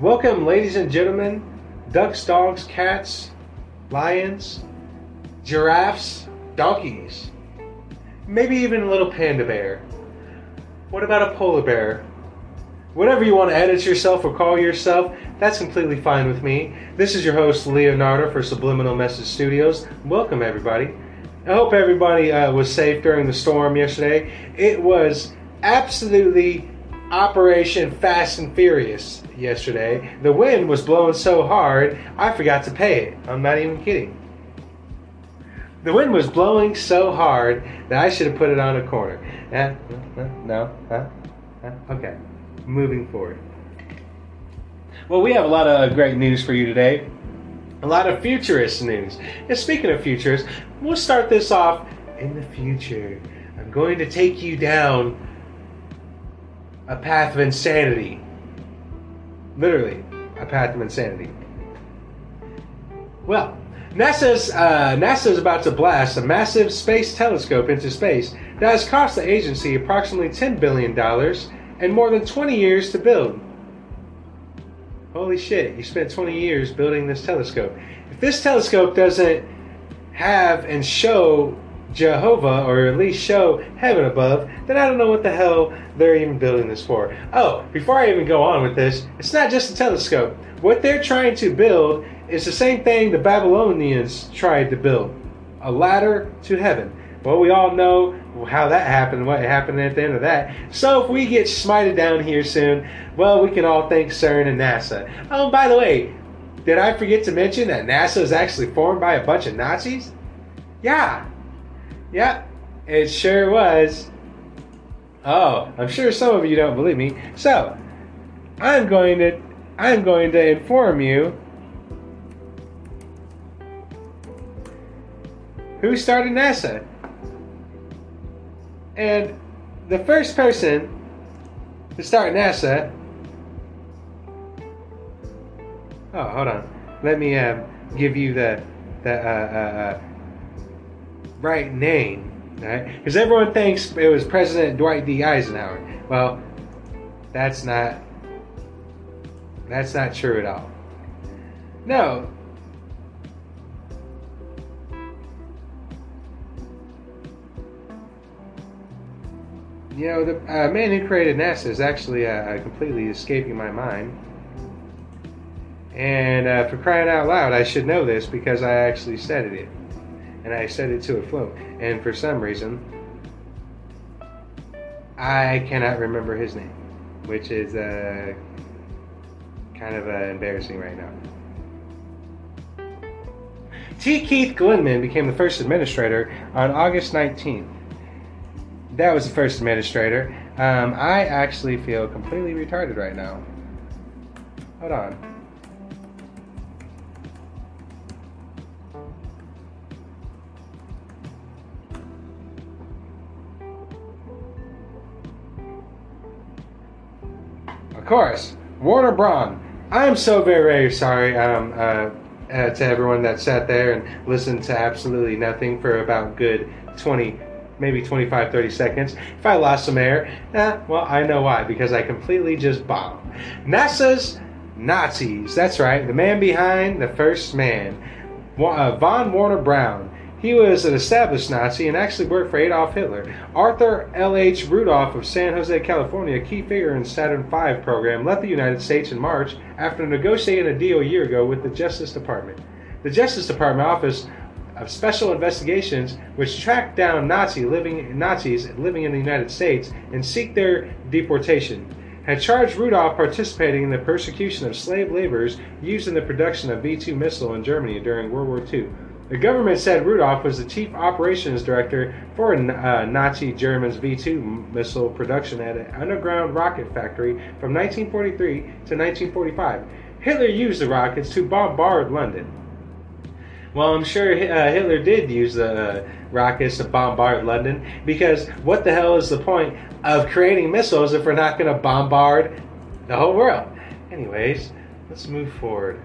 Welcome, ladies and gentlemen, ducks, dogs, cats, lions, giraffes, donkeys, maybe even a little panda bear. What about a polar bear? Whatever you want to edit yourself or call yourself, that's completely fine with me. This is your host, Leonardo for Subliminal Message Studios. Welcome, everybody. I hope everybody uh, was safe during the storm yesterday. It was absolutely Operation Fast and Furious yesterday. The wind was blowing so hard, I forgot to pay it. I'm not even kidding. The wind was blowing so hard that I should have put it on a corner. Eh, eh, eh no, huh? Huh? Okay, moving forward. Well, we have a lot of great news for you today. A lot of futurist news. And speaking of futurists, we'll start this off in the future. I'm going to take you down a path of insanity. Literally, a path of insanity. Well, NASA's uh, NASA is about to blast a massive space telescope into space that has cost the agency approximately $10 billion and more than 20 years to build. Holy shit, you spent 20 years building this telescope. If this telescope doesn't have and show Jehovah, or at least show heaven above, then I don't know what the hell they're even building this for. Oh, before I even go on with this, it's not just a telescope. What they're trying to build is the same thing the Babylonians tried to build a ladder to heaven. Well, we all know how that happened, what happened at the end of that. So if we get smited down here soon, well, we can all thank CERN and NASA. Oh, by the way, did I forget to mention that NASA is actually formed by a bunch of Nazis? Yeah, Yep, it sure was. Oh, I'm sure some of you don't believe me. So, I'm going to I'm going to inform you who started NASA. And the first person to start NASA Oh, hold on. Let me uh, give you the the uh, uh, uh right name, right? Because everyone thinks it was President Dwight D. Eisenhower. Well, that's not that's not true at all. No. You know, the uh, man who created NASA is actually uh, completely escaping my mind. And uh, for crying out loud, I should know this because I actually studied it and I set it to a float. And for some reason, I cannot remember his name, which is uh, kind of uh, embarrassing right now. T. Keith Glennan became the first administrator on August 19th. That was the first administrator. Um, I actually feel completely retarded right now. Hold on. Course, Warner Braun. I'm so very, very sorry um, uh, uh, to everyone that sat there and listened to absolutely nothing for about good 20, maybe 25, 30 seconds. If I lost some air, eh, well, I know why, because I completely just bombed. NASA's Nazis. That's right, the man behind the first man, uh, Von Warner Braun. He was an established Nazi and actually worked for Adolf Hitler. Arthur L.H. Rudolph of San Jose, California, a key figure in Saturn V program, left the United States in March after negotiating a deal a year ago with the Justice Department. The Justice Department Office of Special Investigations, which tracked down Nazi living, Nazis living in the United States and seek their deportation, had charged Rudolph participating in the persecution of slave laborers used in the production of V 2 missile in Germany during World War II. The government said Rudolph was the chief operations director for uh, Nazi Germany's V 2 missile production at an underground rocket factory from 1943 to 1945. Hitler used the rockets to bombard London. Well, I'm sure uh, Hitler did use the uh, rockets to bombard London because what the hell is the point of creating missiles if we're not going to bombard the whole world? Anyways, let's move forward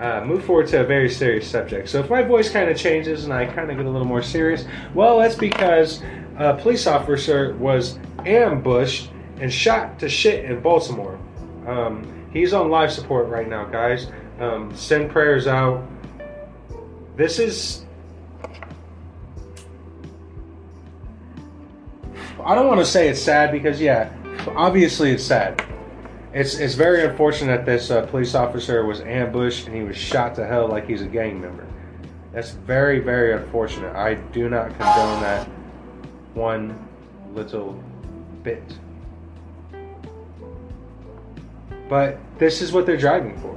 uh, move forward to a very serious subject. So if my voice kind of changes and I kind of get a little more serious, well, that's because a police officer was ambushed and shot to shit in Baltimore. Um, He's on life support right now, guys. Um, send prayers out. This is. I don't want to say it's sad because, yeah, obviously it's sad. It's it's very unfortunate that this uh, police officer was ambushed and he was shot to hell like he's a gang member. That's very very unfortunate. I do not condone that one little bit. But this is what they're driving for.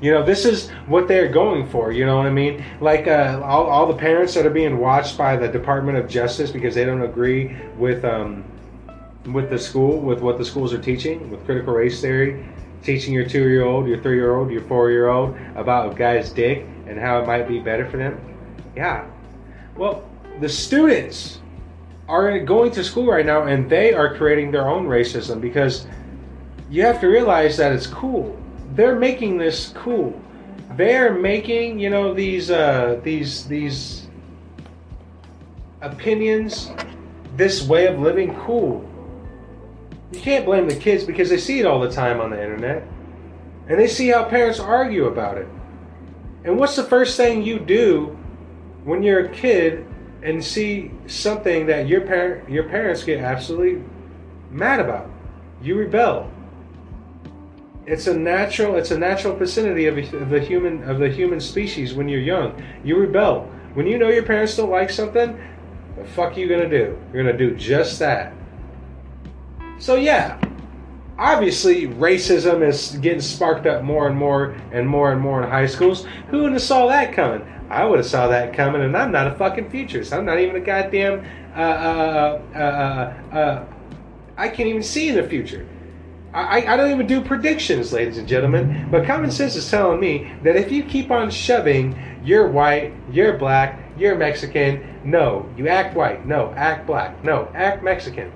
You know, this is what they're going for. You know what I mean? Like uh, all, all the parents that are being watched by the Department of Justice because they don't agree with um, with the school, with what the schools are teaching, with critical race theory, teaching your two year old, your three year old, your four year old about a guy's dick and how it might be better for them. Yeah. Well, the students are going to school right now and they are creating their own racism because you have to realize that it's cool. They're making this cool. They're making, you know, these uh, these these opinions, this way of living cool. You can't blame the kids because they see it all the time on the internet. And they see how parents argue about it. And what's the first thing you do when you're a kid and see something that your parent your parents get absolutely mad about? You rebel. It's a natural it's a natural vicinity of, of the human of the human species when you're young. You rebel. When you know your parents don't like something, the fuck are you gonna do? You're gonna do just that. So yeah, obviously racism is getting sparked up more and more and more and more in high schools. Who would have saw that coming? I would have saw that coming, and I'm not a fucking futurist. I'm not even a goddamn. Uh, uh, uh, uh, uh I can't even see in the future. I, I don't even do predictions, ladies and gentlemen. But common sense is telling me that if you keep on shoving, you're white, you're black, you're Mexican. No, you act white. No, act black. No, act Mexican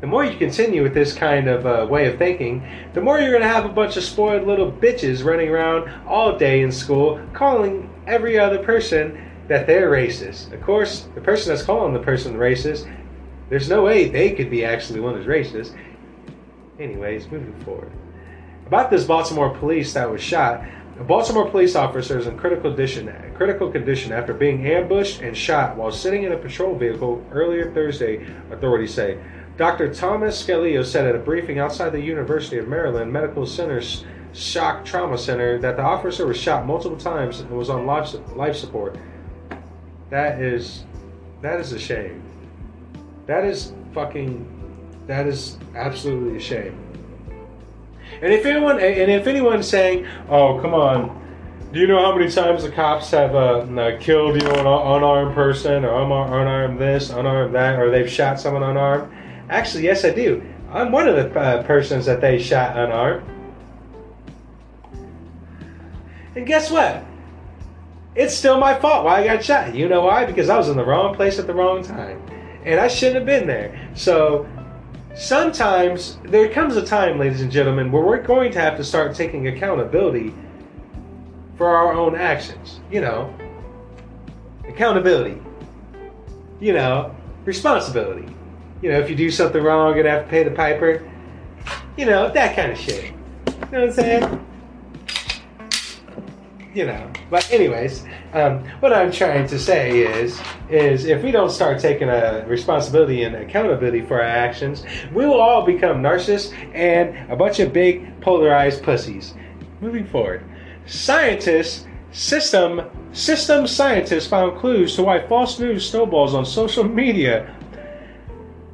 the more you continue with this kind of uh, way of thinking, the more you're going to have a bunch of spoiled little bitches running around all day in school calling every other person that they're racist. Of course, the person that's calling the person racist, there's no way they could be actually one who's racist. Anyways, moving forward. About this Baltimore police that was shot, a Baltimore police officer is in critical condition, critical condition after being ambushed and shot while sitting in a patrol vehicle earlier Thursday, authorities say. Dr. Thomas Scalea said at a briefing outside the University of Maryland Medical Center's Shock Trauma Center that the officer was shot multiple times and was on life, life support. That is, that is a shame. That is fucking, that is absolutely a shame. And if anyone, and if anyone's saying, "Oh, come on," do you know how many times the cops have uh, killed you know an unarmed person or unarmed this, unarmed that, or they've shot someone unarmed? Actually, yes, I do. I'm one of the uh, persons that they shot unarmed. And guess what? It's still my fault why I got shot. You know why? Because I was in the wrong place at the wrong time. And I shouldn't have been there. So sometimes there comes a time, ladies and gentlemen, where we're going to have to start taking accountability for our own actions. You know, accountability. You know, responsibility. You know, if you do something wrong, you're gonna have to pay the piper. You know, that kind of shit. You know what I'm saying? You know. But anyways, um, what I'm trying to say is, is if we don't start taking a responsibility and accountability for our actions, we will all become narcissists and a bunch of big polarized pussies. Moving forward, scientists system system scientists found clues to why false news snowballs on social media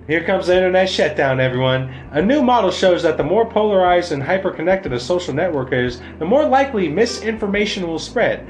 here comes the internet shutdown, everyone. A new model shows that the more polarized and hyperconnected a social network is, the more likely misinformation will spread.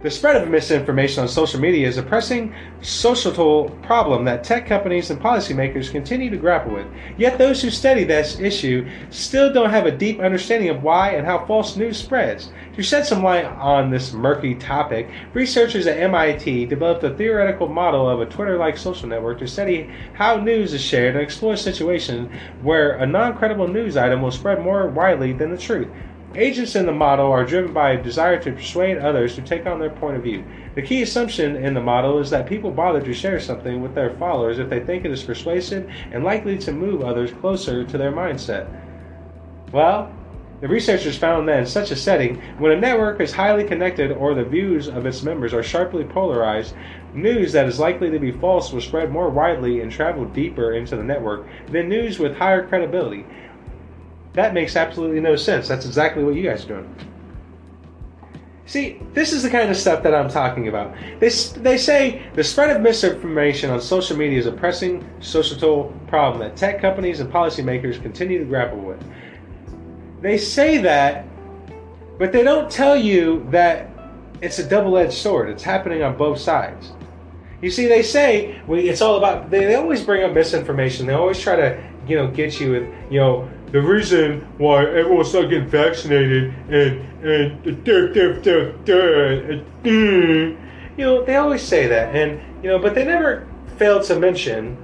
The spread of misinformation on social media is a pressing societal problem that tech companies and policymakers continue to grapple with. Yet those who study this issue still don't have a deep understanding of why and how false news spreads. To shed some light on this murky topic, researchers at MIT developed a theoretical model of a Twitter like social network to study how news is shared and explore situations where a non credible news item will spread more widely than the truth. Agents in the model are driven by a desire to persuade others to take on their point of view. The key assumption in the model is that people bother to share something with their followers if they think it is persuasive and likely to move others closer to their mindset. Well, the researchers found that in such a setting, when a network is highly connected or the views of its members are sharply polarized, news that is likely to be false will spread more widely and travel deeper into the network than news with higher credibility. That makes absolutely no sense. That's exactly what you guys are doing. See, this is the kind of stuff that I'm talking about. They, they say the spread of misinformation on social media is a pressing societal problem that tech companies and policymakers continue to grapple with. They say that, but they don't tell you that it's a double edged sword. It's happening on both sides. You see, they say it's all about, they, they always bring up misinformation. They always try to, you know, get you with, you know, the reason why everyone's not getting vaccinated and and duh, you know they always say that and you know but they never fail to mention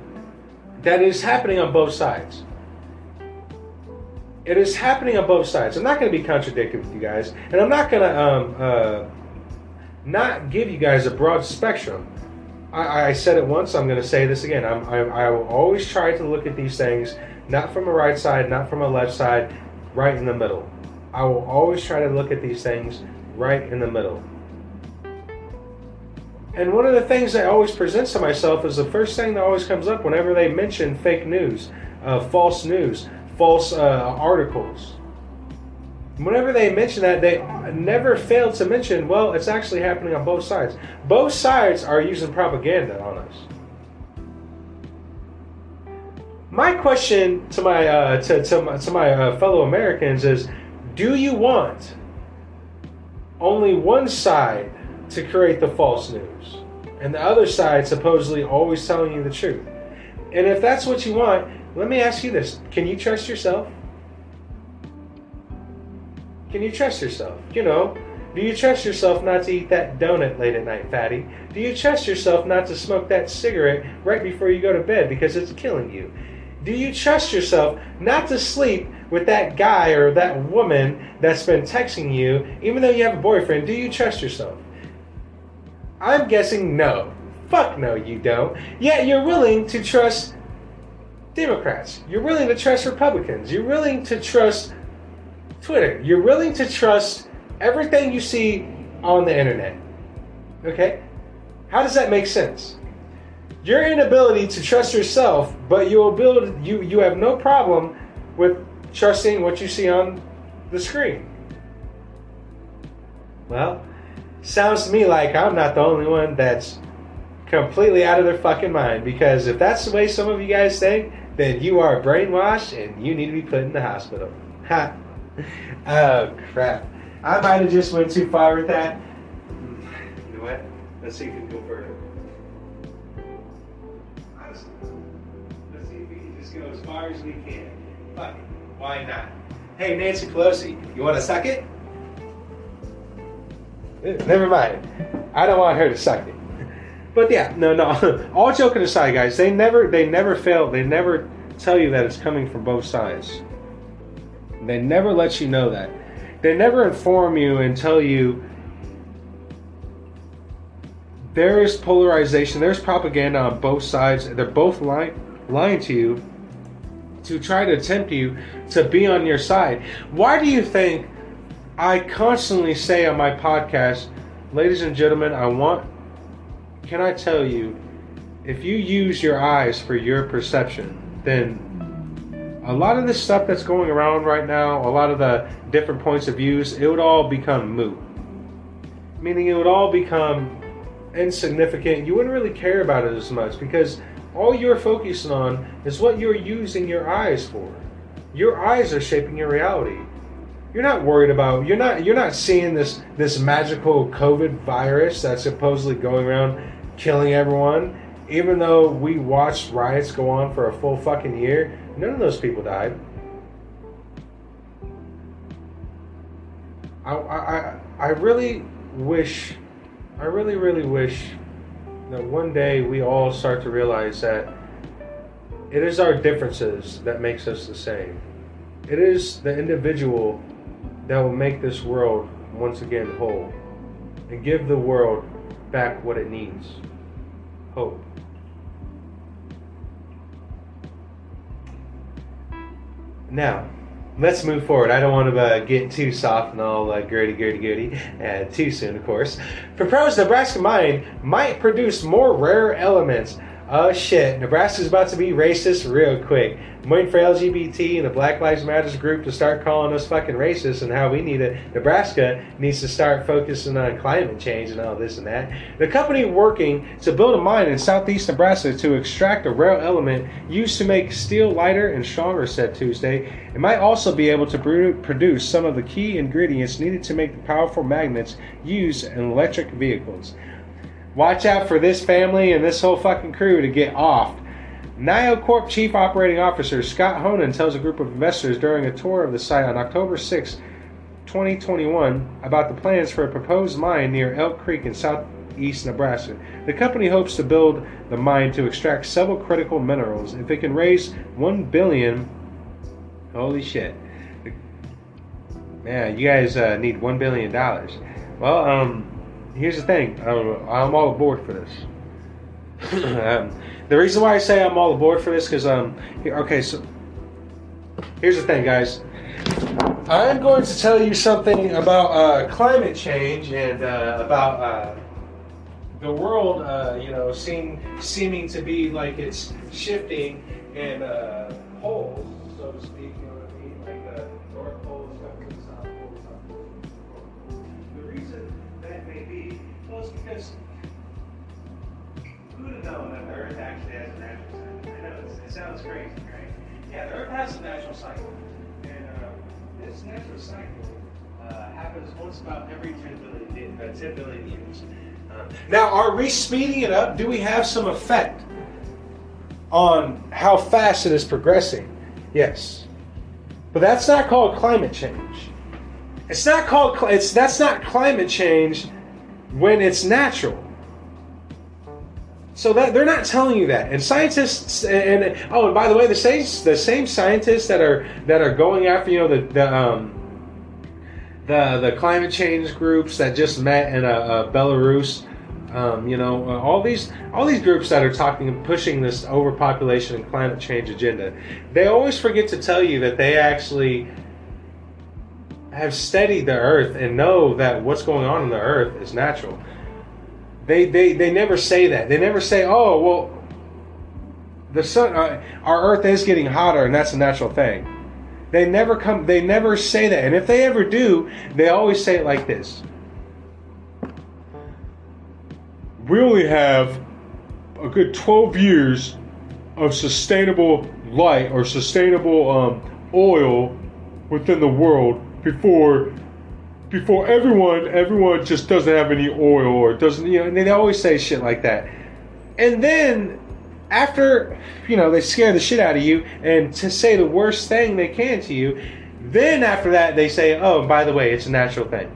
that it is happening on both sides. It is happening on both sides. I'm not going to be contradicted with you guys and i'm not going to um, uh, not give you guys a broad spectrum. I, I said it once i'm going to say this again. I'm, I, I will always try to look at these things not from a right side, not from a left side, right in the middle. I will always try to look at these things right in the middle. And one of the things I always present to myself is the first thing that always comes up whenever they mention fake news, uh, false news, false uh, articles. Whenever they mention that, they never fail to mention, well, it's actually happening on both sides. Both sides are using propaganda on us. My question to my uh, to to my, to my uh, fellow Americans is: Do you want only one side to create the false news, and the other side supposedly always telling you the truth? And if that's what you want, let me ask you this: Can you trust yourself? Can you trust yourself? You know, do you trust yourself not to eat that donut late at night, fatty? Do you trust yourself not to smoke that cigarette right before you go to bed because it's killing you? Do you trust yourself not to sleep with that guy or that woman that's been texting you, even though you have a boyfriend? Do you trust yourself? I'm guessing no. Fuck no, you don't. Yet you're willing to trust Democrats. You're willing to trust Republicans. You're willing to trust Twitter. You're willing to trust everything you see on the internet. Okay? How does that make sense? Your inability to trust yourself, but you will build you you have no problem with trusting what you see on the screen. Well, sounds to me like I'm not the only one that's completely out of their fucking mind because if that's the way some of you guys think, then you are brainwashed and you need to be put in the hospital. Ha. oh crap. I might have just went too far with that. You know what? Let's see if we can go further. As far as we can. It. Why not? Hey, Nancy Pelosi, you want to suck it? Eh, never mind. I don't want her to suck it. But yeah, no, no. All joking aside, guys, they never, they never fail. They never tell you that it's coming from both sides. They never let you know that. They never inform you and tell you there is polarization, there's propaganda on both sides. They're both lying, lying to you to try to tempt you to be on your side. Why do you think I constantly say on my podcast, ladies and gentlemen, I want, can I tell you, if you use your eyes for your perception, then a lot of the stuff that's going around right now, a lot of the different points of views, it would all become moot. Meaning it would all become insignificant. You wouldn't really care about it as much because all you're focusing on is what you're using your eyes for. Your eyes are shaping your reality. You're not worried about you're not you're not seeing this this magical COVID virus that's supposedly going around killing everyone. Even though we watched riots go on for a full fucking year, none of those people died. I I I really wish I really really wish that one day we all start to realize that it is our differences that makes us the same. It is the individual that will make this world once again whole and give the world back what it needs hope. Now, let's move forward. I don't want to uh, get too soft and all uh, gritty, gritty, gritty uh, too soon, of course. Proposed Nebraska mine might produce more rare elements. Oh shit, Nebraska's about to be racist real quick. I'm waiting for LGBT and the Black Lives Matters group to start calling us fucking racist and how we need it. Nebraska needs to start focusing on climate change and all this and that. The company working to build a mine in southeast Nebraska to extract a rare element used to make steel lighter and stronger, said Tuesday. It might also be able to produce some of the key ingredients needed to make the powerful magnets used in electric vehicles. Watch out for this family and this whole fucking crew to get off. NioCorp Chief Operating Officer Scott Honan tells a group of investors during a tour of the site on October 6, 2021, about the plans for a proposed mine near Elk Creek in southeast Nebraska. The company hopes to build the mine to extract several critical minerals. If it can raise one billion, holy shit, man, you guys uh, need one billion dollars. Well, um, here's the thing. I'm, I'm all aboard for this. um, the reason why I say I'm all aboard for this because um, okay, so here's the thing, guys. I'm going to tell you something about uh, climate change and uh, about uh, the world, uh, you know, seem, seeming to be like it's shifting and uh, poles, be because who would have known that the Earth actually has a natural cycle? I know it sounds crazy, right? Yeah, the Earth has a natural cycle, and uh, this natural cycle uh, happens once about every 10 billion, uh, 10 billion years. Uh, now, are we speeding it up? Do we have some effect on how fast it is progressing? Yes, but that's not called climate change. It's not called. It's that's not climate change when it's natural. So that they're not telling you that, and scientists and, oh, and by the way, the same the same scientists that are that are going after you know the the um, the the climate change groups that just met in uh, Belarus, um, you know, uh, all these all these groups that are talking and pushing this overpopulation and climate change agenda, they always forget to tell you that they actually have studied the Earth and know that what's going on in the Earth is natural. They they they never say that. They never say, "Oh, well, the sun, uh, our Earth is getting hotter, and that's a natural thing." They never come. They never say that, and if they ever do, they always say it like this: We only have a good twelve years of sustainable light or sustainable um, oil within the world before before everyone everyone just doesn't have any oil or doesn't you know and they always say shit like that. And then after you know they scare the shit out of you and to say the worst thing they can to you then after that they say oh by the way it's a natural thing.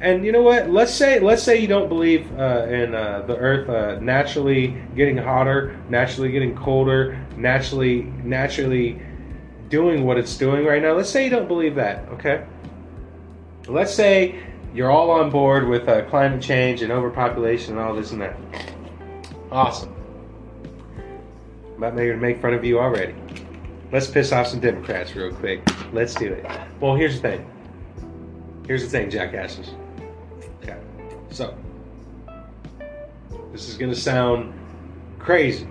And you know what? Let's say let's say you don't believe uh, in uh, the earth uh, naturally getting hotter naturally getting colder naturally naturally doing what it's doing right now let's say you don't believe that okay let's say you're all on board with uh, climate change and overpopulation and all this and that. Awesome. I'm about to make fun of you already. Let's piss off some Democrats real quick. Let's do it. Well, here's the thing. Here's the thing, jackasses. Okay. So, this is going to sound crazy,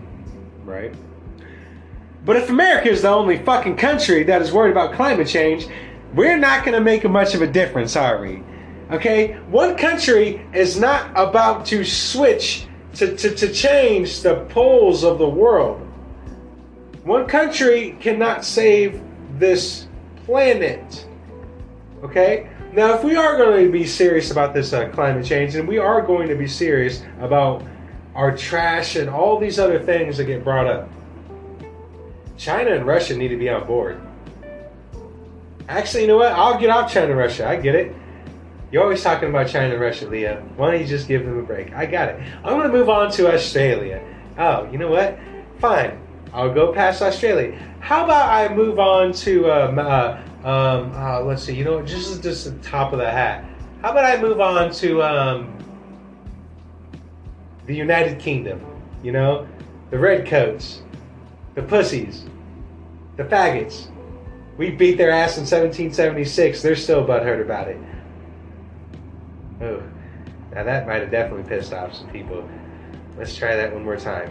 right? But if America is the only fucking country that is worried about climate change, we're not going to make much of a difference, are we? Okay? One country is not about to switch to, to, to change the poles of the world. One country cannot save this planet. Okay? Now, if we are going to be serious about this uh, climate change, and we are going to be serious about our trash and all these other things that get brought up, China and Russia need to be on board. Actually, you know what? I'll get off China and Russia. I get it. You're always talking about China and Russia, Leah. Why don't you just give them a break? I got it. I'm going to move on to Australia. Oh, you know what? Fine. I'll go past Australia. How about I move on to, um, uh, um, uh, let's see, you know, just just the top of the hat. How about I move on to um, the United Kingdom? You know, the redcoats, the pussies, the faggots, We beat their ass in 1776. They're still butthurt about it. Oh, now that might have definitely pissed off some people. Let's try that one more time.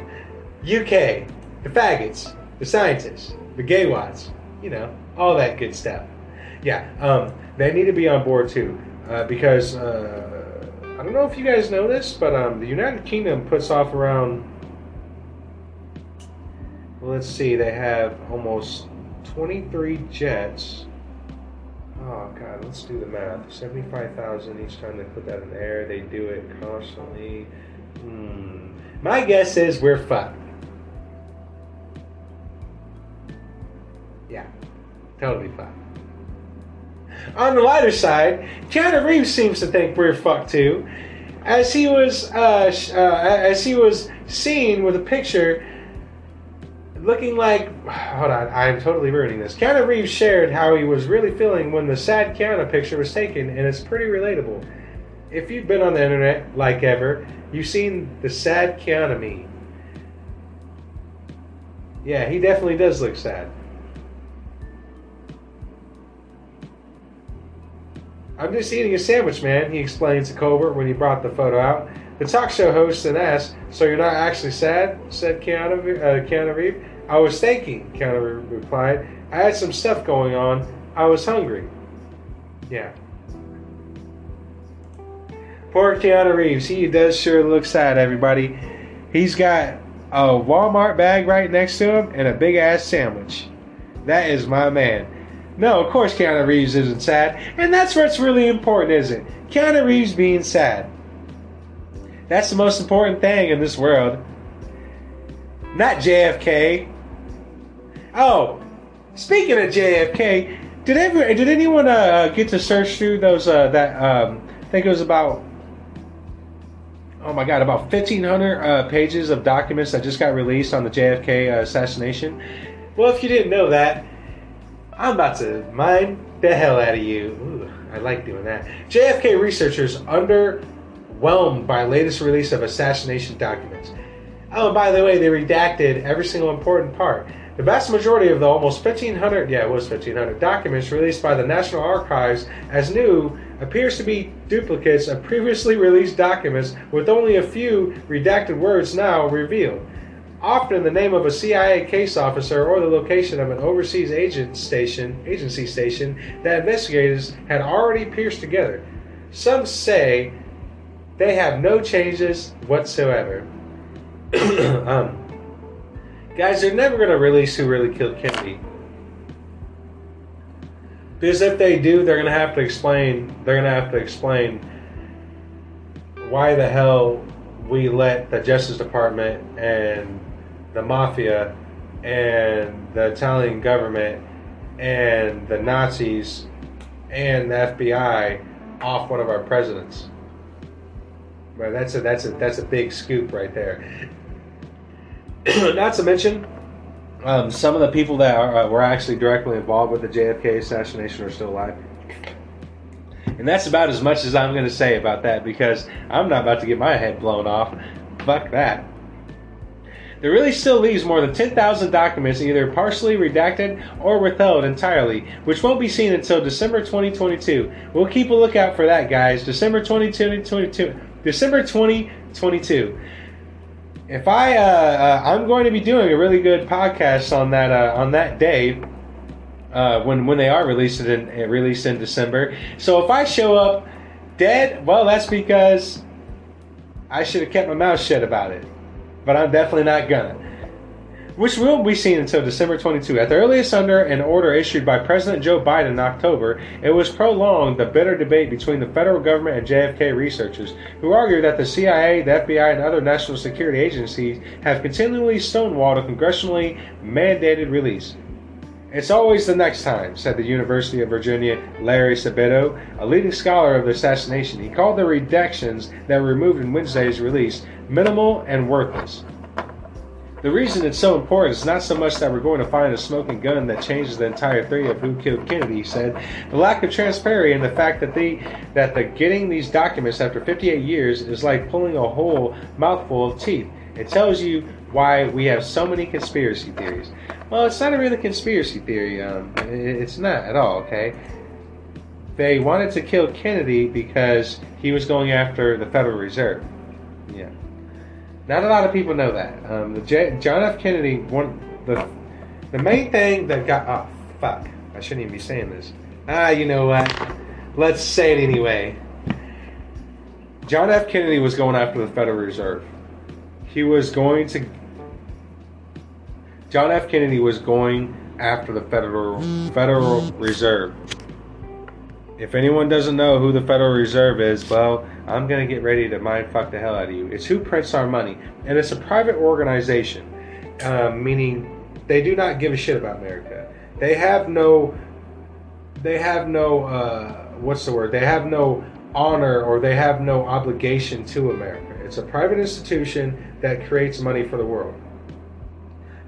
UK, the faggots, the scientists, the gay watts, you know, all that good stuff. Yeah, um, they need to be on board too, uh, because uh, I don't know if you guys know this, but um, the United Kingdom puts off around. Let's see, they have almost 23 jets. Oh god, let's do the math. 75,000 each time they put that in the air. They do it constantly. Hmm. My guess is we're fucked. Yeah, totally fucked. On the lighter side, Keanu Reeves seems to think we're fucked too, as he was uh, uh, as he was seen with a picture looking like hold on i'm totally ruining this keanu reeves shared how he was really feeling when the sad keanu picture was taken and it's pretty relatable if you've been on the internet like ever you've seen the sad keanu meme yeah he definitely does look sad i'm just eating a sandwich man he explained to colbert when he brought the photo out the talk show host then asked, "So you're not actually sad?" said Keanu, uh, Keanu Reeves. I was thinking, Keanu replied. I had some stuff going on. I was hungry. Yeah. Poor Keanu Reeves. He does sure look sad, everybody. He's got a Walmart bag right next to him and a big ass sandwich. That is my man. No, of course Keanu Reeves isn't sad. And that's what's really important, isn't it? Keanu Reeves being sad. That's the most important thing in this world. Not JFK. Oh, speaking of JFK, did ever did anyone uh, get to search through those uh, that um, I think it was about oh my god about 1500 uh, pages of documents that just got released on the JFK uh, assassination. Well, if you didn't know that, I'm about to mind the hell out of you. Ooh, I like doing that. JFK researchers under whelmed by latest release of assassination documents. Oh, and by the way, they redacted every single important part. The vast majority of the almost 1,500, yeah, it was 1,500 documents released by the National Archives as new appears to be duplicates of previously released documents with only a few redacted words now revealed. Often the name of a CIA case officer or the location of an overseas agent station, agency station that investigators had already pieced together. Some say they have no changes whatsoever. um, guys, they're never going to release who really killed Kennedy. Because if they do, they're going to have to explain. They're going to have to explain why the hell we let the Justice Department and the mafia and the Italian government and the Nazis and the FBI off one of our presidents. Right, that's a that's a that's a big scoop right there. Not to mention, um, some of the people that are, uh, were actually directly involved with the JFK assassination are still alive. And that's about as much as I'm going to say about that because I'm not about to get my head blown off. Fuck that. There really still leaves more than 10,000 documents either partially redacted or withheld entirely, which won't be seen until December 2022. We'll keep a lookout for that, guys. December 2022. December 2022. If I, uh, uh, I'm going to be doing a really good podcast on that uh, on that day uh, when when they are released in uh, released in December. So if I show up dead, well, that's because I should have kept my mouth shut about it. But I'm definitely not gonna which will be seen until December 22. At the earliest, under an order issued by President Joe Biden in October, it was prolonged the bitter debate between the federal government and JFK researchers, who argue that the CIA, the FBI, and other national security agencies have continually stonewalled a congressionally mandated release. It's always the next time, said the University of Virginia Larry Sabato, a leading scholar of the assassination. He called the redactions that were removed in Wednesday's release minimal and worthless. The reason it's so important is not so much that we're going to find a smoking gun that changes the entire theory of who killed Kennedy, he said. The lack of transparency and the fact that the that the getting these documents after 58 years is like pulling a whole mouthful of teeth. It tells you why we have so many conspiracy theories. Well, it's not a really conspiracy theory. Um, it's not at all. Okay. They wanted to kill Kennedy because he was going after the Federal Reserve. Not a lot of people know that. Um, the J- John F. Kennedy, one the the main thing that got oh fuck, I shouldn't even be saying this. Ah, you know what? Let's say it anyway. John F. Kennedy was going after the Federal Reserve. He was going to. John F. Kennedy was going after the Federal Federal Reserve. If anyone doesn't know who the Federal Reserve is, well, I'm gonna get ready to mind fuck the hell out of you. It's who prints our money, and it's a private organization, uh, meaning they do not give a shit about America. They have no. They have no. Uh, what's the word? They have no honor or they have no obligation to America. It's a private institution that creates money for the world.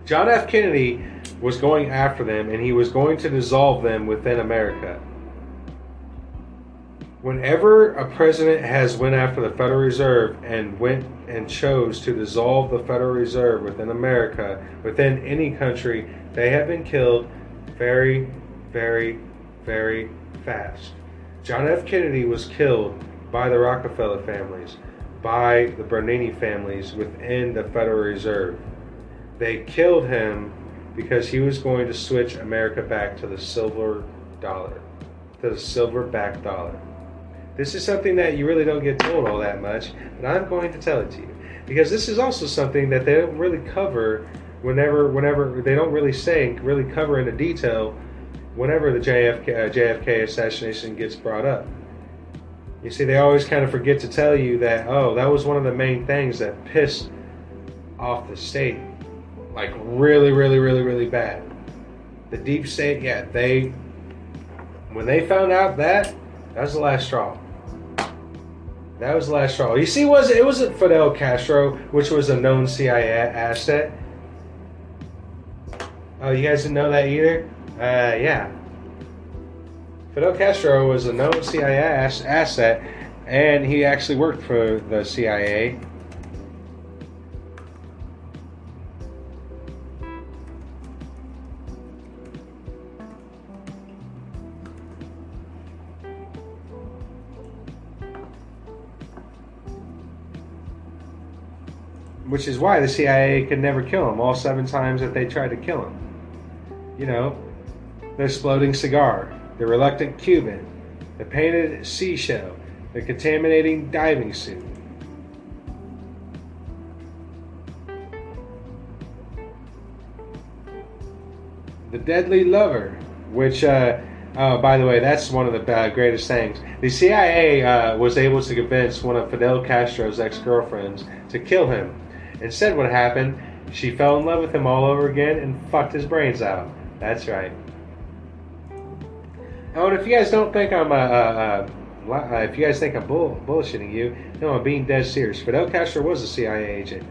John F. Kennedy was going after them and he was going to dissolve them within America. Whenever a president has went after the Federal Reserve and went and chose to dissolve the Federal Reserve within America, within any country, they have been killed very, very, very fast. John F. Kennedy was killed by the Rockefeller families, by the Bernini families within the Federal Reserve. They killed him because he was going to switch America back to the silver dollar, to the silver back dollar. This is something that you really don't get told all that much, but I'm going to tell it to you because this is also something that they don't really cover whenever whenever they don't really say really cover into detail whenever the JFK, uh, JFK assassination gets brought up. You see, they always kind of forget to tell you that, oh, that was one of the main things that pissed off the state. Like, really, really, really, really bad. The deep state, yeah, they, when they found out that, that was the last straw. That was the last straw. You see, was it, wasn't Fidel Castro, which was a known CIA asset. Oh, you guys didn't know that either? Uh, yeah. Fidel Castro was a known CIA asset, and he actually worked for the CIA. Which is why the CIA could never kill him all seven times that they tried to kill him. You know, the exploding cigar, the reluctant Cuban, the painted seashell, the contaminating diving suit. The deadly lover, which, uh, oh, by the way, that's one of the uh, greatest things. The CIA uh, was able to convince one of Fidel Castro's ex girlfriends to kill him. Instead, what happened? She fell in love with him all over again and fucked his brains out. That's right. Oh, and if you guys don't think I'm uh, uh, uh, if you guys think I'm bull- bullshitting you, no, I'm being dead serious. Fidel Castro was a CIA agent.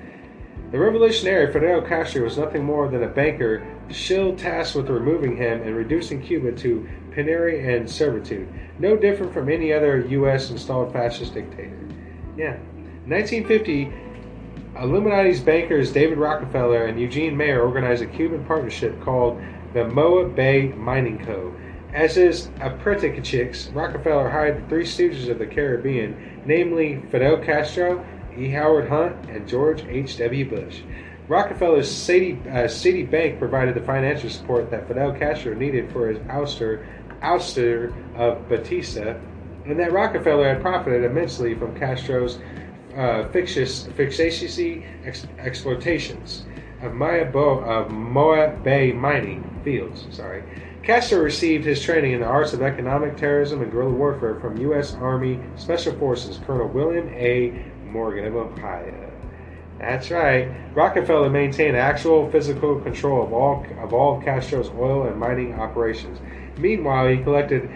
The revolutionary Fidel Castro was nothing more than a banker shill tasked with removing him and reducing Cuba to penury and servitude, no different from any other U.S. installed fascist dictator. Yeah. 1950, Illuminati's bankers David Rockefeller and Eugene Meyer organized a Cuban partnership called the Moa Bay Mining Co. As his apprentices, Rockefeller hired the three stooges of the Caribbean, namely Fidel Castro, E. Howard Hunt, and George H.W. Bush. Rockefeller's City, uh, City Bank provided the financial support that Fidel Castro needed for his ouster, ouster of Batista, and that Rockefeller had profited immensely from Castro's uh, fictitious, ex- exploitations of, Maya Bo, of Moa Bay mining fields. Sorry. Castro received his training in the arts of economic terrorism and guerrilla warfare from U.S. Army Special Forces Colonel William A. Morgan of Ohio. That's right. Rockefeller maintained actual physical control of all of all of Castro's oil and mining operations. Meanwhile, he collected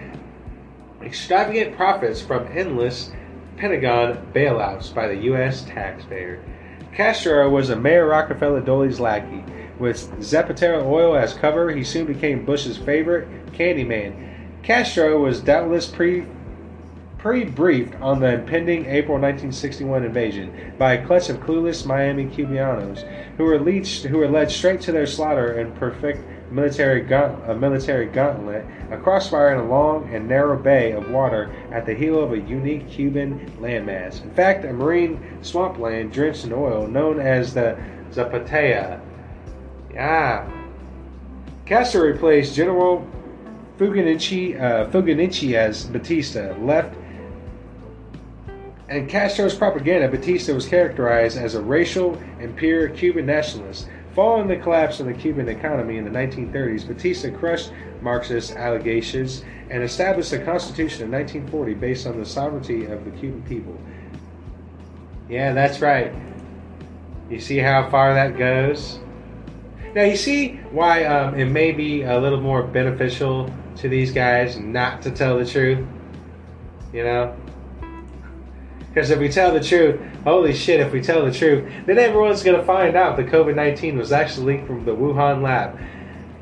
extravagant profits from endless Pentagon bailouts by the U.S. taxpayer. Castro was a Mayor Rockefeller Dolly's lackey. With Zapatero oil as cover, he soon became Bush's favorite Candyman. Castro was doubtless pre pre-briefed on the impending April 1961 invasion by a clutch of clueless Miami Cubanos who were led, who were led straight to their slaughter in perfect military gaunt, a military gauntlet, a crossfire in a long and narrow bay of water at the heel of a unique Cuban landmass. In fact, a marine swampland drenched in oil known as the Zapataya. Yeah. Castro replaced General Fuginichi, uh, as Batista, left and Castro's propaganda, Batista was characterized as a racial and pure Cuban nationalist. Following the collapse of the Cuban economy in the 1930s, Batista crushed Marxist allegations and established a constitution in 1940 based on the sovereignty of the Cuban people. Yeah, that's right. You see how far that goes? Now, you see why um, it may be a little more beneficial to these guys not to tell the truth? You know? Because if we tell the truth, holy shit, if we tell the truth, then everyone's going to find out that COVID 19 was actually leaked from the Wuhan lab.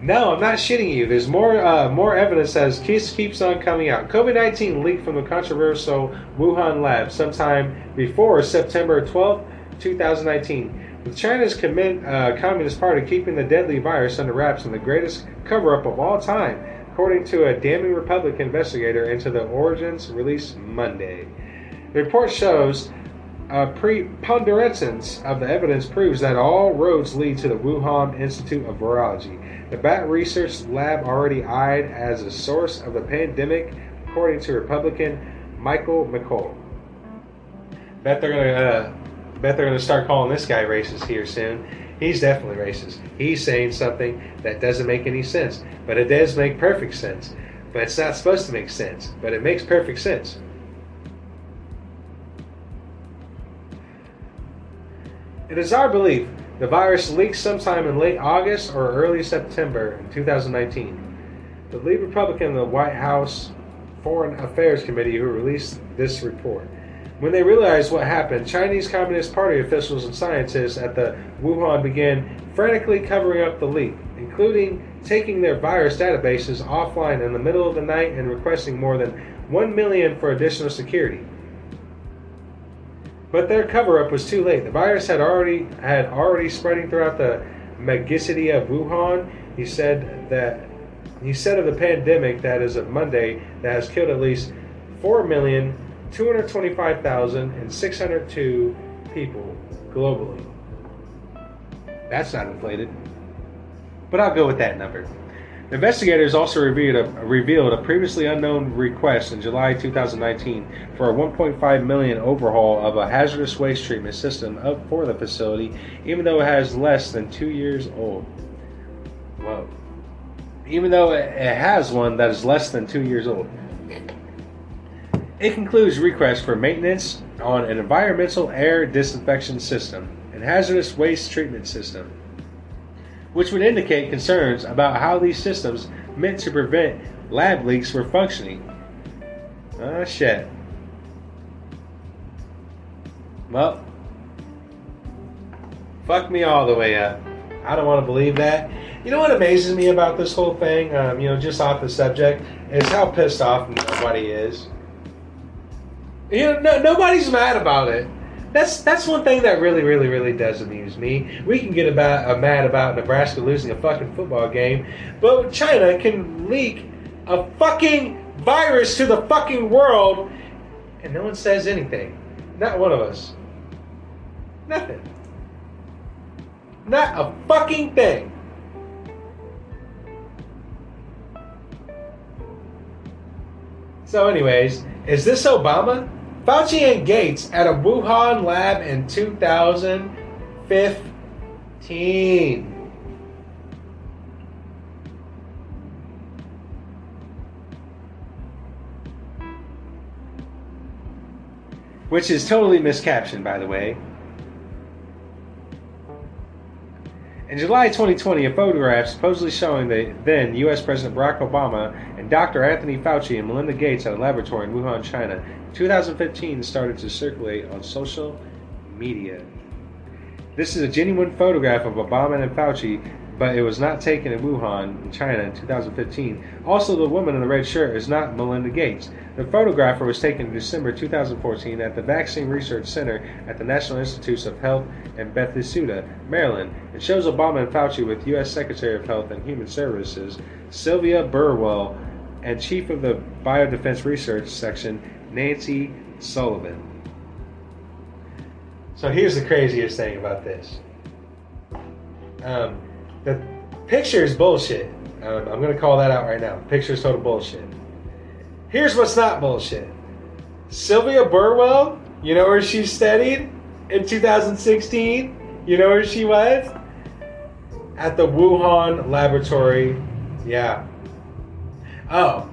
No, I'm not shitting you. There's more uh, more evidence as keeps keeps on coming out. COVID 19 leaked from the controversial Wuhan lab sometime before September 12, 2019. With China's commit, uh, Communist Party keeping the deadly virus under wraps in the greatest cover up of all time, according to a damning Republican investigator into the origins released Monday. The report shows a preponderance of the evidence proves that all roads lead to the Wuhan Institute of Virology, the bat research lab already eyed as a source of the pandemic, according to Republican Michael McCaul. Bet they're gonna uh, bet they're gonna start calling this guy racist here soon. He's definitely racist. He's saying something that doesn't make any sense, but it does make perfect sense. But it's not supposed to make sense, but it makes perfect sense. It is our belief the virus leaked sometime in late August or early September in 2019. The lead Republican in the White House Foreign Affairs Committee who released this report. When they realized what happened, Chinese Communist Party officials and scientists at the Wuhan began frantically covering up the leak, including taking their virus databases offline in the middle of the night and requesting more than 1 million for additional security. But their cover-up was too late. The virus had already had already spreading throughout the megacity of Wuhan. He said that he said of the pandemic that is of Monday that has killed at least four million two hundred twenty-five thousand and six hundred two people globally. That's not inflated, but I'll go with that number. Investigators also revealed a, revealed a previously unknown request in July 2019 for a 1.5 million overhaul of a hazardous waste treatment system up for the facility, even though it has less than two years old. Well, even though it has one that is less than two years old. It concludes requests for maintenance on an environmental air disinfection system and hazardous waste treatment system which would indicate concerns about how these systems meant to prevent lab leaks were functioning. Oh shit. Well, fuck me all the way up. I don't want to believe that. You know what amazes me about this whole thing, um, you know, just off the subject, is how pissed off nobody is. You know, no, nobody's mad about it. That's that's one thing that really, really, really does amuse me. We can get about uh, mad about Nebraska losing a fucking football game, but China can leak a fucking virus to the fucking world, and no one says anything. Not one of us. Nothing. Not a fucking thing. So, anyways, is this Obama? Fauci and Gates at a Wuhan lab in 2015. Which is totally miscaptioned, by the way. In July 2020, a photograph supposedly showing the then U.S. President Barack Obama and Dr. Anthony Fauci and Melinda Gates at a laboratory in Wuhan, China, 2015 started to circulate on social media. This is a genuine photograph of Obama and Fauci but it was not taken in Wuhan, in China, in 2015. Also, the woman in the red shirt is not Melinda Gates. The photographer was taken in December 2014 at the Vaccine Research Center at the National Institutes of Health in Bethesda, Maryland. It shows Obama and Fauci with U.S. Secretary of Health and Human Services Sylvia Burwell and Chief of the Biodefense Research Section Nancy Sullivan. So here's the craziest thing about this. Um, the picture is bullshit. Um, I'm going to call that out right now. Picture is total bullshit. Here's what's not bullshit. Sylvia Burwell, you know where she studied in 2016? You know where she was? At the Wuhan laboratory. Yeah. Oh.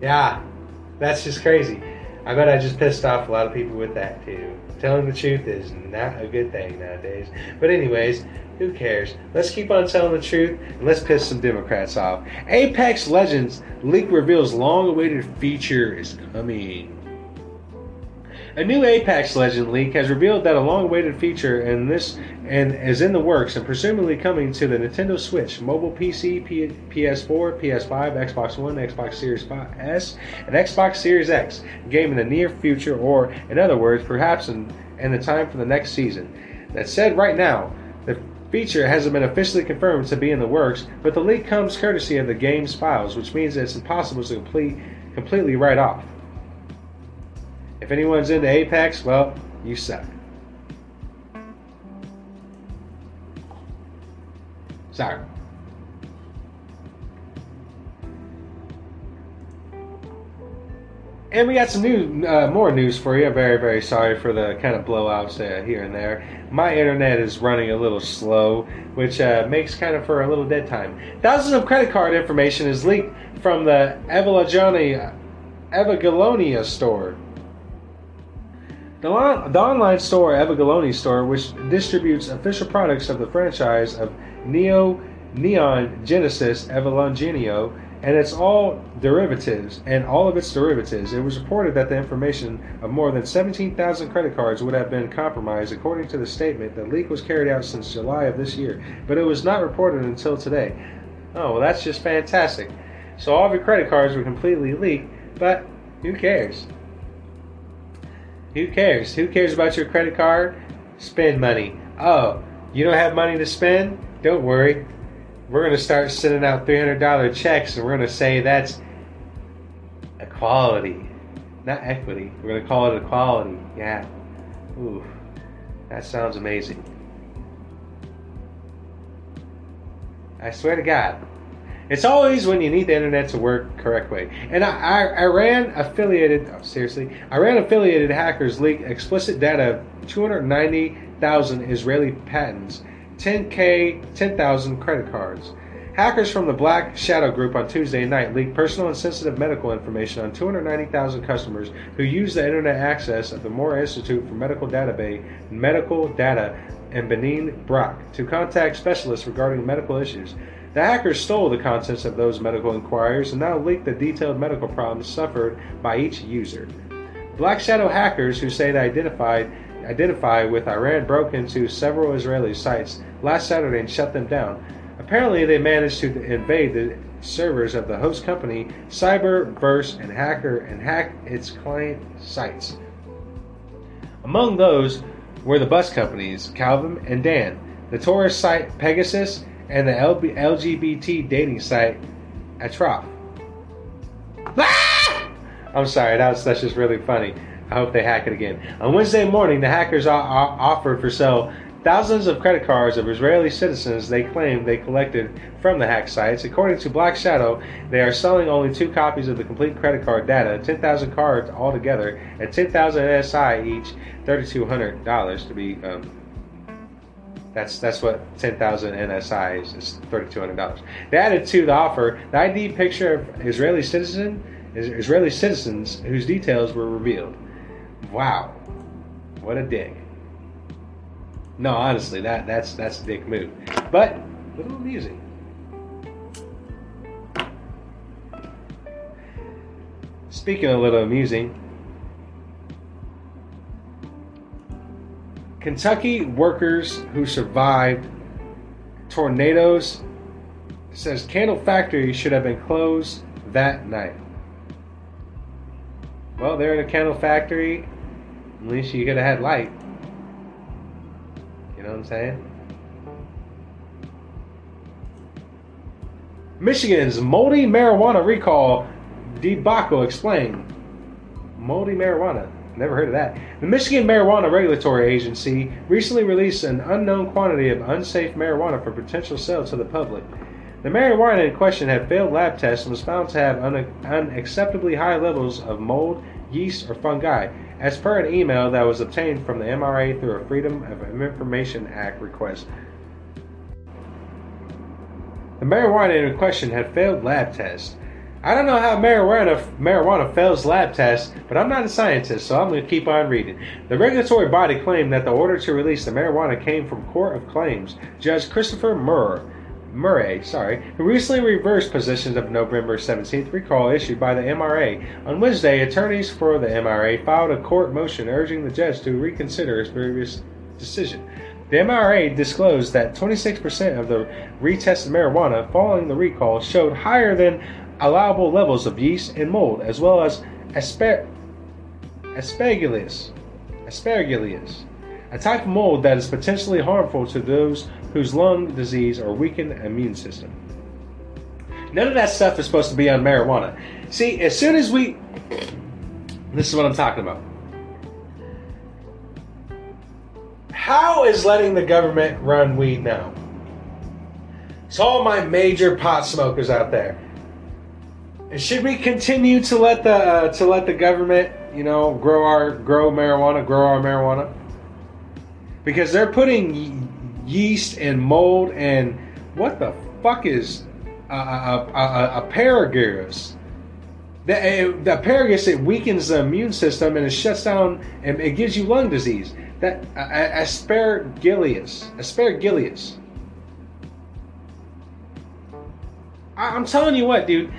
Yeah. That's just crazy. I bet I just pissed off a lot of people with that too. Telling the truth is not a good thing nowadays. But anyways, who cares? Let's keep on telling the truth and let's piss some Democrats off. Apex Legends leak reveals long-awaited feature is coming. A new Apex Legend leak has revealed that a long-awaited feature in this and is in the works and presumably coming to the Nintendo Switch, mobile PC, P- PS4, PS5, Xbox One, Xbox Series S, and Xbox Series X game in the near future, or in other words, perhaps in, in the time for the next season. That said, right now, the feature hasn't been officially confirmed to be in the works, but the leak comes courtesy of the game's files, which means it's impossible to complete, completely write off. If anyone's into Apex, well, you suck. Sorry. And we got some new, uh, more news for you. Very, very sorry for the kind of blowouts uh, here and there. My internet is running a little slow, which uh, makes kind of for a little dead time. Thousands of credit card information is leaked from the Evagalonia store. The, the online store Evagalonia store, which distributes official products of the franchise of Neo Neon Genesis Evangelion and it's all derivatives and all of its derivatives. It was reported that the information of more than 17,000 credit cards would have been compromised, according to the statement. The leak was carried out since July of this year, but it was not reported until today. Oh, well, that's just fantastic. So all of your credit cards were completely leaked, but who cares? Who cares? Who cares about your credit card? Spend money. Oh, you don't have money to spend? Don't worry we're going to start sending out $300 checks and we're going to say that's equality, not equity. We're going to call it equality. Yeah. Ooh, that sounds amazing. I swear to God. It's always when you need the internet to work correct way. And I, I, Iran affiliated, oh, seriously, Iran affiliated hackers leaked explicit data of 290,000 Israeli patents 10K, 10,000 credit cards. Hackers from the Black Shadow Group on Tuesday night leaked personal and sensitive medical information on 290,000 customers who used the internet access of the Mor Institute for Medical Database Medical Data and Bnei Brak to contact specialists regarding medical issues. The hackers stole the contents of those medical inquiries and now leaked the detailed medical problems suffered by each user. Black Shadow hackers who say they identified identify with Iran broke into several Israeli sites last Saturday and shut them down. Apparently, they managed to invade the servers of the host company Cyberserve and hacker and hack its client sites. Among those were the bus companies Kavim and Dan, the tourist site Pegasus, and the LGBT dating site Atraf. Ah! I'm sorry, that's that's just really funny. I hope they hack it again. On Wednesday morning, the hackers offered for sale thousands of credit cards of Israeli citizens they claim they collected from the hack sites. According to Black Shadow, they are selling only two copies of the complete credit card data, 10,000 cards altogether, at 10,000 NSI each, $3,200 to be. Um, that's that's what 10,000 NSI is, is $3,200. They added to the offer the ID picture of Israeli citizen, Israeli citizens whose details were revealed. Wow, what a dick. No, honestly, that that's that's a dick move. But a little amusing. Speaking of a little amusing, Kentucky workers who survived tornadoes. Says candle factory should have been closed that night. Well, they're in a candle factory. At least you could have had light. You know what I'm saying? Michigan's moldy marijuana recall debacle explained. Moldy marijuana. Never heard of that. The Michigan Marijuana Regulatory Agency recently released an unknown quantity of unsafe marijuana for potential sale to the public. The marijuana in question had failed lab tests and was found to have un- unacceptably high levels of mold, yeast, or fungi, as per an email that was obtained from the MRA through a Freedom of Information Act request. The marijuana in question had failed lab tests. I don't know how marijuana marijuana fails lab tests, but I'm not a scientist, so I'm going to keep on reading. The regulatory body claimed that the order to release the marijuana came from Court of Claims Judge Christopher Murr, Murray, sorry, who recently reversed positions of November 17th recall issued by the MRA. On Wednesday, attorneys for the MRA filed a court motion urging the judge to reconsider his previous decision. The MRA disclosed that 26% of the retested marijuana following the recall showed higher than allowable levels of yeast and mold, as well as asper- aspergillus, aspergillus, a type of mold that is potentially harmful to those whose lung disease or weakened immune system. None of that stuff is supposed to be on marijuana. See, as soon as we, this is what I'm talking about. How is letting the government run weed now? To all my major pot smokers out there, should we continue to let the uh, to let the government, you know, grow our grow marijuana, grow our marijuana? Because they're putting yeast and mold and what the fuck is a, a, a, a paragus? The, the paragus it weakens the immune system and it shuts down and it gives you lung disease. That uh, aspergillus, aspergillus. I, I'm telling you what, dude.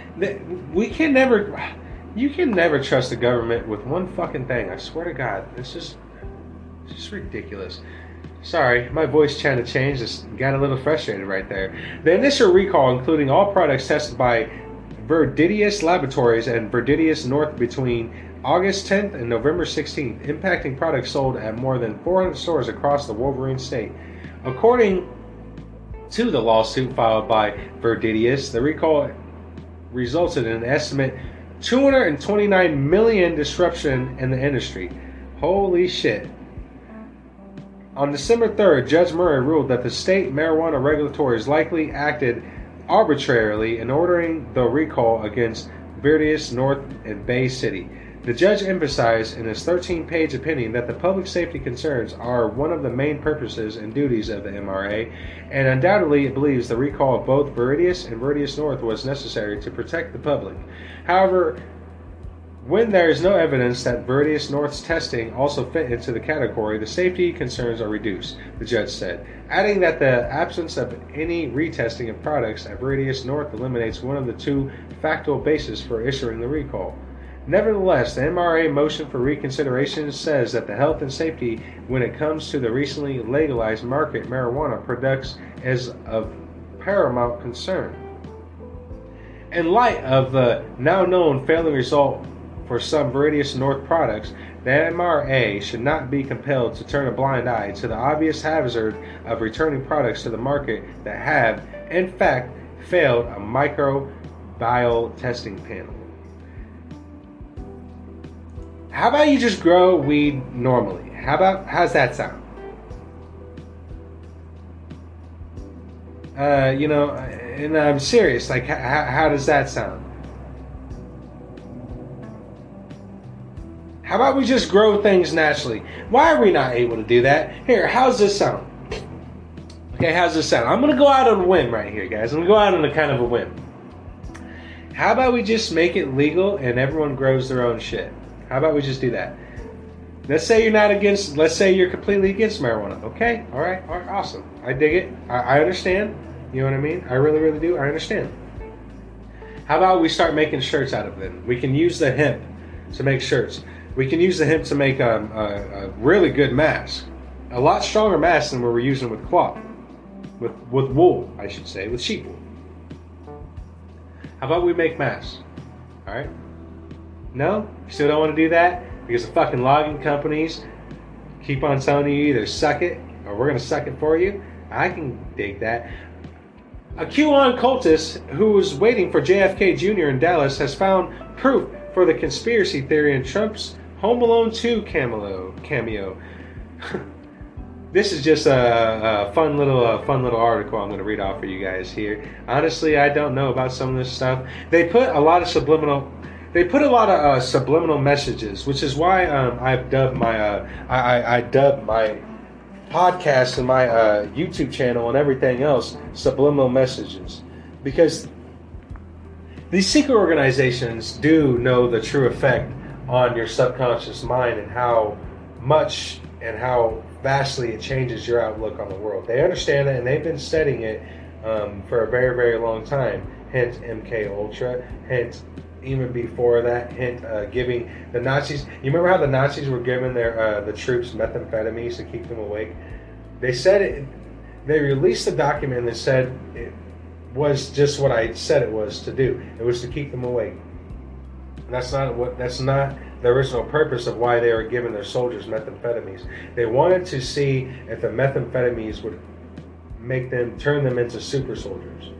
We can never, you can never trust the government with one fucking thing. I swear to God, it's just, it's just ridiculous. Sorry, my voice trying to change. Just got a little frustrated right there. The initial recall, including all products tested by Viridis Laboratories and Viridis North between August 10th and November 16th, impacting products sold at more than 400 stores across the Wolverine state. According to the lawsuit filed by Viridis, the recall resulted in an estimate 229 million disruption in the industry. Holy shit. On December 3rd, Judge Murray ruled that the state marijuana regulators likely acted arbitrarily in ordering the recall against Viridis North and Bay City. The judge emphasized in his 13 page opinion that the public safety concerns are one of the main purposes and duties of the MRA, and undoubtedly it believes the recall of both Viridis and Viridis North was necessary to protect the public. However, when there is no evidence that Viridis North's testing also fit into the category, the safety concerns are reduced, the judge said, adding that the absence of any retesting of products at Viridis North eliminates one of the two factual bases for issuing the recall. Nevertheless, the MRA motion for reconsideration says that the health and safety when it comes to the recently legalized market marijuana products is of paramount concern. In light of the now known failing result for some Viridis North products, the MRA should not be compelled to turn a blind eye to the obvious hazard of returning products to the market that have, in fact, failed a microbial testing panel. How about you just grow weed normally? How about how's that sound? Uh, you know, and I'm serious. Like, how, how does that sound? How about we just grow things naturally? Why are we not able to do that? Here, how's this sound? Okay, how's this sound? I'm gonna go out on a whim right here, guys. I'm gonna go out on a kind of a whim. How about we just make it legal and everyone grows their own shit? How about we just do that? Let's say you're not against. Let's say you're completely against marijuana. Okay, all right, all right, awesome. I dig it. I, I understand. You know what I mean? I really, really do. I understand. How about we start making shirts out of them? We can use the hemp to make shirts. We can use the hemp to make a, a, a really good mask, a lot stronger mask than were using with cloth. with with wool, I should say, with sheep wool. How about we make masks? All right. No, still don't want to do that because the fucking logging companies keep on telling you either suck it or we're gonna suck it for you. I can dig that. A QAnon cultist who was waiting for JFK Jr. in Dallas has found proof for the conspiracy theory in Trump's Home Alone 2 cameo. cameo. this is just a, a fun little a fun little article I'm going to read off for you guys here. Honestly, I don't know about some of this stuff. They put a lot of subliminal they put a lot of uh, subliminal messages, which is why um, I've dubbed my uh, I, I, I dubbed my podcast and my uh, YouTube channel and everything else subliminal messages because these secret organizations do know the true effect on your subconscious mind and how much and how vastly it changes your outlook on the world. They understand it and they've been studying it um, for a very, very long time. Hence MK Ultra. Hence even before that, hint uh, giving the Nazis. You remember how the Nazis were giving their uh, the troops methamphetamines to keep them awake? They said it. They released a document that said it was just what I said it was to do. It was to keep them awake. That's not what. That's not the original purpose of why they were giving their soldiers methamphetamines. They wanted to see if the methamphetamines would make them turn them into super soldiers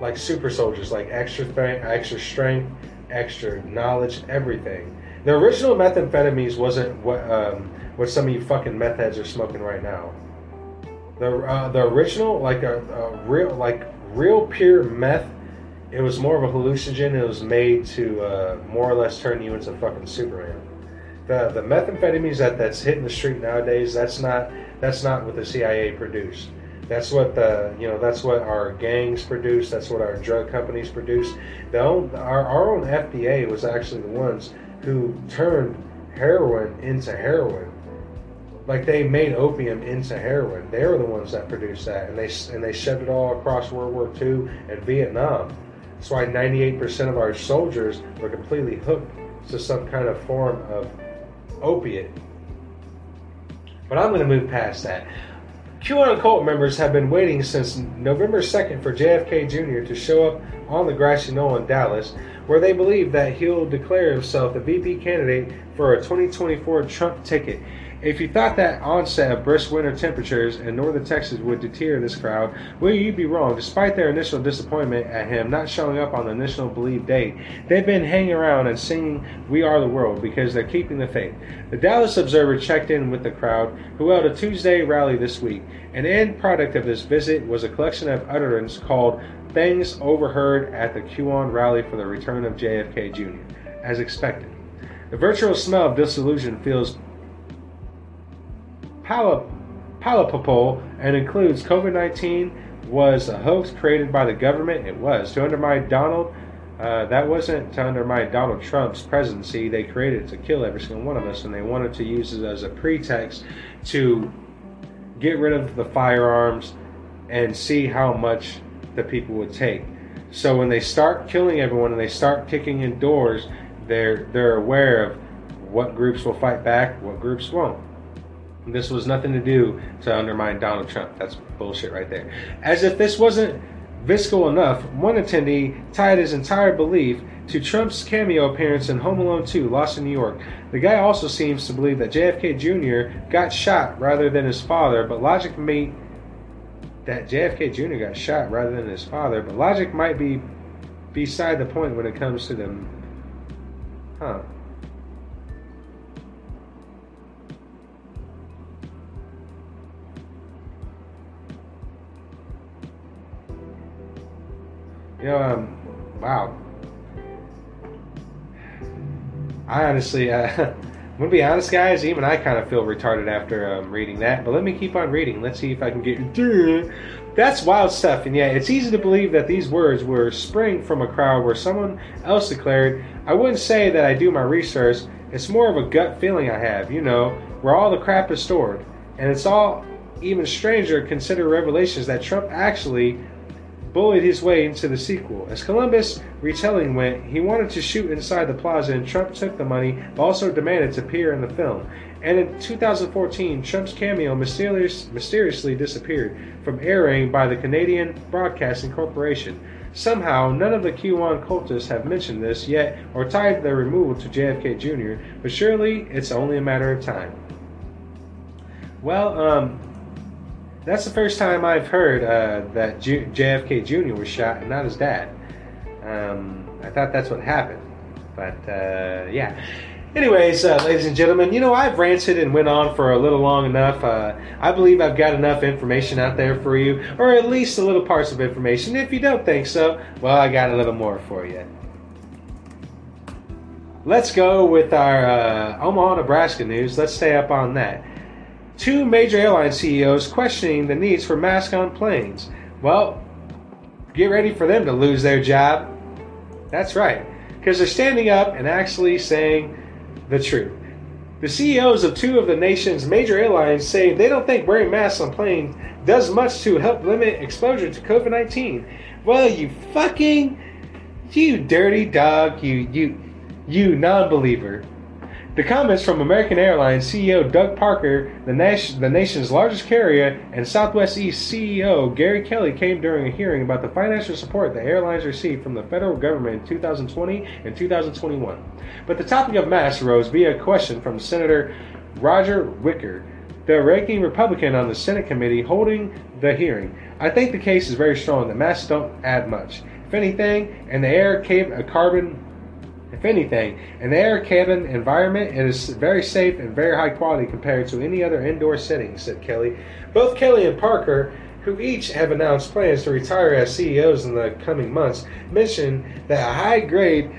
like super soldiers, like extra strength, extra strength, extra knowledge, everything. The original methamphetamines wasn't what um, what some of you fucking meth heads are smoking right now. The uh, the original, like a, a real like real pure meth, it was more of a hallucinogen. It was made to uh, more or less turn you into fucking Superman. The the methamphetamines that that's hitting the street nowadays, that's not that's not what the CIA produced. That's what the you know that's what our gangs produce. That's what our drug companies produce. The own, our our own FDA was actually the ones who turned heroin into heroin. Like they made opium into heroin. They were the ones that produced that, and they and they shoved it all across World War II and Vietnam. That's why 98% of our soldiers were completely hooked to some kind of form of opiate. But I'm going to move past that. QAnon cult members have been waiting since November 2nd for JFK Jr. to show up on the grassy knoll in Dallas, where they believe that he'll declare himself the VP candidate for a 2024 Trump ticket. If you thought that onset of brisk winter temperatures in northern Texas would deter this crowd, well, you'd be wrong. Despite their initial disappointment at him not showing up on the initial believed date, they've been hanging around and singing We Are the World because they're keeping the faith. The Dallas Observer checked in with the crowd, who held a Tuesday rally this week. An end product of this visit was a collection of utterance called Things Overheard at the QAnon Rally for the Return of JFK Jr., as expected. The virtual smell of disillusion feels palpable and includes COVID 19 was a hoax created by the government. It was to undermine Donald. Uh, that wasn't to undermine Donald Trump's presidency. They created it to kill every single one of us, and they wanted to use it as a pretext to get rid of the firearms and see how much the people would take. So when they start killing everyone and they start kicking in doors, they're they're aware of what groups will fight back, what groups won't. This was nothing to do to undermine Donald Trump. That's bullshit right there. As if this wasn't visceral enough, one attendee tied his entire belief to Trump's cameo appearance in Home Alone 2, Lost in New York. The guy also seems to believe that JFK Jr. got shot rather than his father, but logic may that JFK Jr. got shot rather than his father, but logic might be beside the point when it comes to them. Huh. You know, um, wow. I honestly, uh, I'm gonna be honest, guys. Even I kind of feel retarded after um, reading that. But let me keep on reading. Let's see if I can get. That's wild stuff, and yeah, it's easy to believe that these words were spring from a crowd where someone else declared. I wouldn't say that I do my research. It's more of a gut feeling I have, you know, where all the crap is stored, and it's all even stranger consider revelations that Trump actually bullied his way into the sequel. As Columbus retelling went, he wanted to shoot inside the plaza, and Trump took the money, but also demanded to appear in the film. And in 2014, Trump's cameo mysterious, mysteriously disappeared from airing by the Canadian Broadcasting Corporation. Somehow, none of the QAnon cultists have mentioned this yet or tied their removal to JFK Jr., but surely it's only a matter of time. Well, um, that's the first time I've heard uh, that J- JFK Jr. was shot and not his dad. Um, I thought that's what happened. But, uh, yeah. Anyways, uh, ladies and gentlemen, you know, I've ranted and went on for a little long enough. Uh, I believe I've got enough information out there for you, or at least a little parts of information. If you don't think so, well, I got a little more for you. Let's go with our uh, Omaha, Nebraska news. Let's stay up on that. Two major airline CEOs questioning the needs for masks on planes. Well, get ready for them to lose their job. That's right, because they're standing up and actually saying the truth. The CEOs of two of the nation's major airlines say they don't think wearing masks on planes does much to help limit exposure to COVID 19. Well, you fucking, you dirty dog, you, you, you non believer. The comments from American Airlines CEO Doug Parker, the, the nation's largest carrier, and Southwest East CEO Gary Kelly came during a hearing about the financial support the airlines received from the federal government in 2020 and 2021. But the topic of masks rose via a question from Senator Roger Wicker, the ranking Republican on the Senate committee holding the hearing. I think the case is very strong that masks don't add much. If anything, and the air came a carbon if anything, in the air cabin environment, it is very safe and very high quality compared to any other indoor setting, said Kelly. Both Kelly and Parker, who each have announced plans to retire as CEOs in the coming months, mentioned that high grade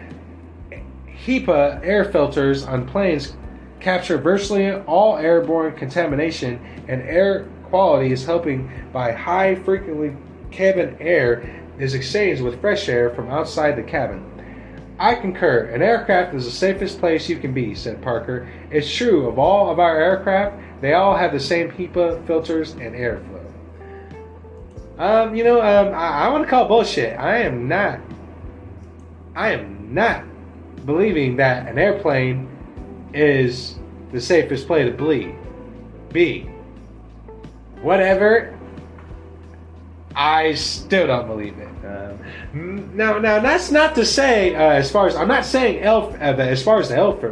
HEPA air filters on planes capture virtually all airborne contamination, and air quality is helping by high frequently cabin air is exchanged with fresh air from outside the cabin. I concur. An aircraft is the safest place you can be, said Parker. It's true of all of our aircraft, they all have the same HEPA filters and airflow. Um, you know, um, I, I want to call bullshit. I am not. I am not believing that an airplane is the safest place to bleed. B. Whatever. I still don't believe it. Um, now, now that's not to say, uh, as far as I'm not saying elf, uh, as far as the elf,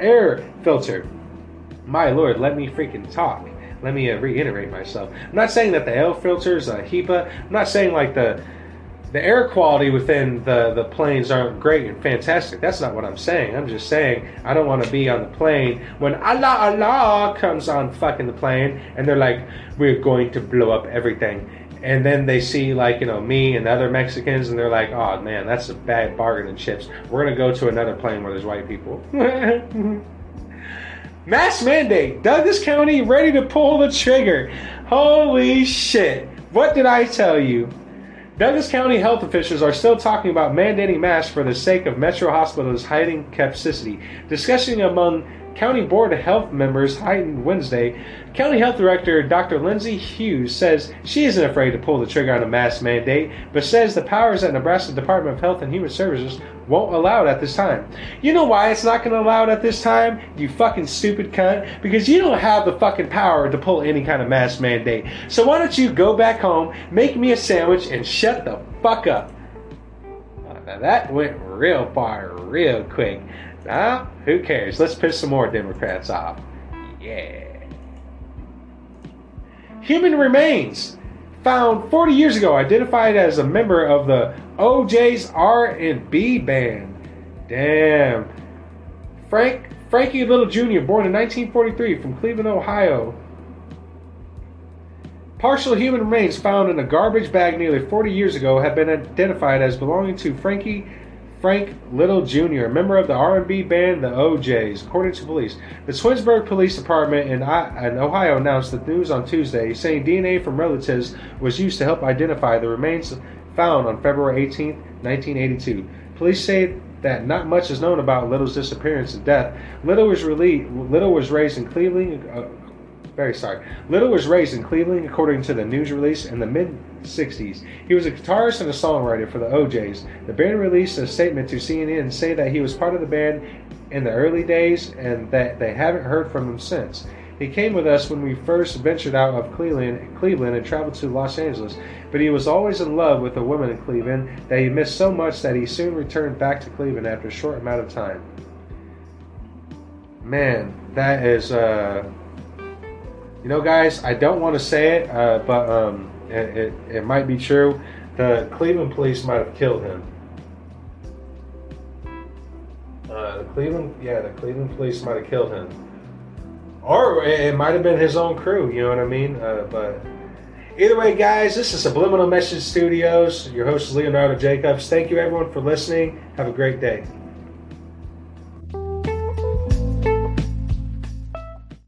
air filter. My lord, let me freaking talk. Let me uh, reiterate myself. I'm not saying that the air filters, uh, HEPA. I'm not saying like the the air quality within the, the planes aren't great and fantastic. That's not what I'm saying. I'm just saying I don't want to be on the plane when Allah Allah comes on fucking the plane and they're like, we're going to blow up everything and then they see like you know me and other Mexicans, and they're like, "Oh man, that's a bad bargain in chips. We're gonna go to another plane where there's white people." Mass mandate. Douglas County ready to pull the trigger. Holy shit! What did I tell you? Douglas County health officials are still talking about mandating masks for the sake of Metro Hospital's hiding capacity. Discussion among County Board of Health members heightened Wednesday. County Health Director Dr. Lindsay Huse says she isn't afraid to pull the trigger on a mask mandate, but says the powers at Nebraska Department of Health and Human Services won't allow it at this time. You know why it's not going to allow it at this time, you fucking stupid cunt? Because you don't have the fucking power to pull any kind of mask mandate. So why don't you go back home, make me a sandwich, and shut the fuck up? Now that went real far, real quick. Nah, who cares? Let's piss some more Democrats off. Yeah. Human remains found 40 years ago, identified as a member of the O'Jays R&B band. Damn. Frank Frankie Little Jr., born in 1943 from Cleveland, Ohio. Partial human remains found in a garbage bag nearly 40 years ago have been identified as belonging to Frankie Frank Little Jr., a member of the R&B band The O'Jays, according to police. The Twinsburg Police Department in, Ohio announced the news on Tuesday, saying DNA from relatives was used to help identify the remains found on February 18, 1982. Police say that not much is known about Little's disappearance and death. Little was, Little was raised in Cleveland, uh, Very sorry. Little was raised in Cleveland, according to the news release in the mid 60s. He was a guitarist and a songwriter for the O'Jays. The band released a statement to CNN saying that he was part of the band in the early days and that they haven't heard from him since. He came with us when we first ventured out of Cleveland, Cleveland and traveled to Los Angeles, but he was always in love with a woman in Cleveland that he missed so much that he soon returned back to Cleveland after a short amount of time. Man, that is, uh, you know, guys, I don't want to say it, uh, but um, it, it, it might be true. The Cleveland police might have killed him. Uh, the Cleveland, yeah, the Cleveland police might have killed him, or it might have been his own crew. You know what I mean? Uh, but either way, guys, this is Subliminal Message Studios. Your host is Leonardo Jacobs. Thank you, everyone, for listening. Have a great day.